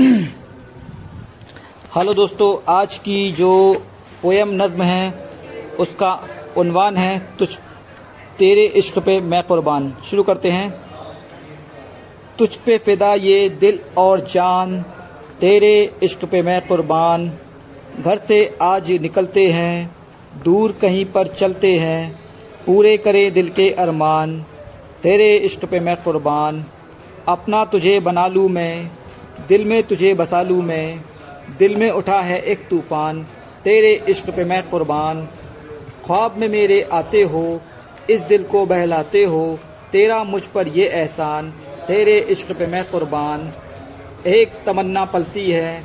Hello दोस्तों, आज की जो पोयम नज्म है, उसका उन्वान है तुझ तेरे इश्क पे मैं कुर्बान। शुरू करते हैं। तुझ पे फिदा ये दिल और जान, तेरे इश्क पे मैं कुर्बान। घर से आज निकलते हैं, दूर कहीं पर चलते हैं, पूरे करे दिल के अरमान। तेरे इश्क पे मैं कुर्बान, अपना तुझे बना लूँ मैं। दिल में तुझे बसा लूँ मैं, दिल में उठा है एक तूफ़ान, तेरे इश्क पे मैं कुर्बान। ख्वाब में मेरे आते हो, इस दिल को बहलाते हो, तेरा मुझ पर ये एहसान, तेरे इश्क पे मैं कुर्बान। एक तमन्ना पलती है,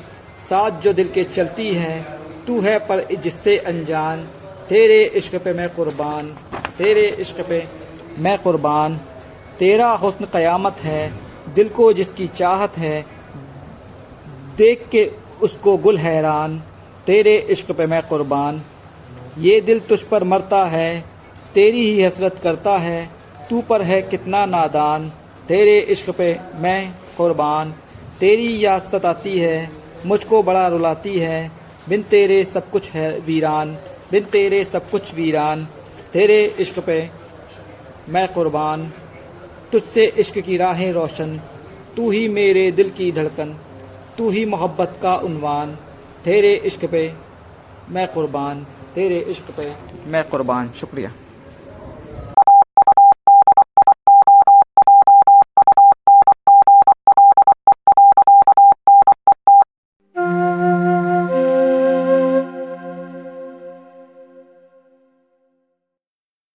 साथ जो दिल के चलती है, तू है पर जिससे अनजान। तेरे इश्क पे मैं कुर्बान, तेरे इश्क पे मैं कुर्बान। तेरा हुस्न क़यामत है, दिल को जिसकी चाहत है देख के उसको गुल हैरान, तेरे इश्क पे मैं कुर्बान। ये दिल तुझ पर मरता है, तेरी ही हसरत करता है, तू पर है कितना नादान। तेरे इश्क पे मैं कुर्बान। तेरी याद सताती है, मुझको बड़ा रुलाती है। बिन तेरे सब कुछ है वीरान, बिन तेरे सब कुछ वीरान। तेरे इश्क पे मैं कुर्बान। तुझसे इश्क की राहें रोशन, तू ही मेरे दिल की धड़कन। तू ही मोहब्बत का उनवान। तेरे इश्क पे मैं कुर्बान, तेरे इश्क पे मैं कुर्बान। शुक्रिया।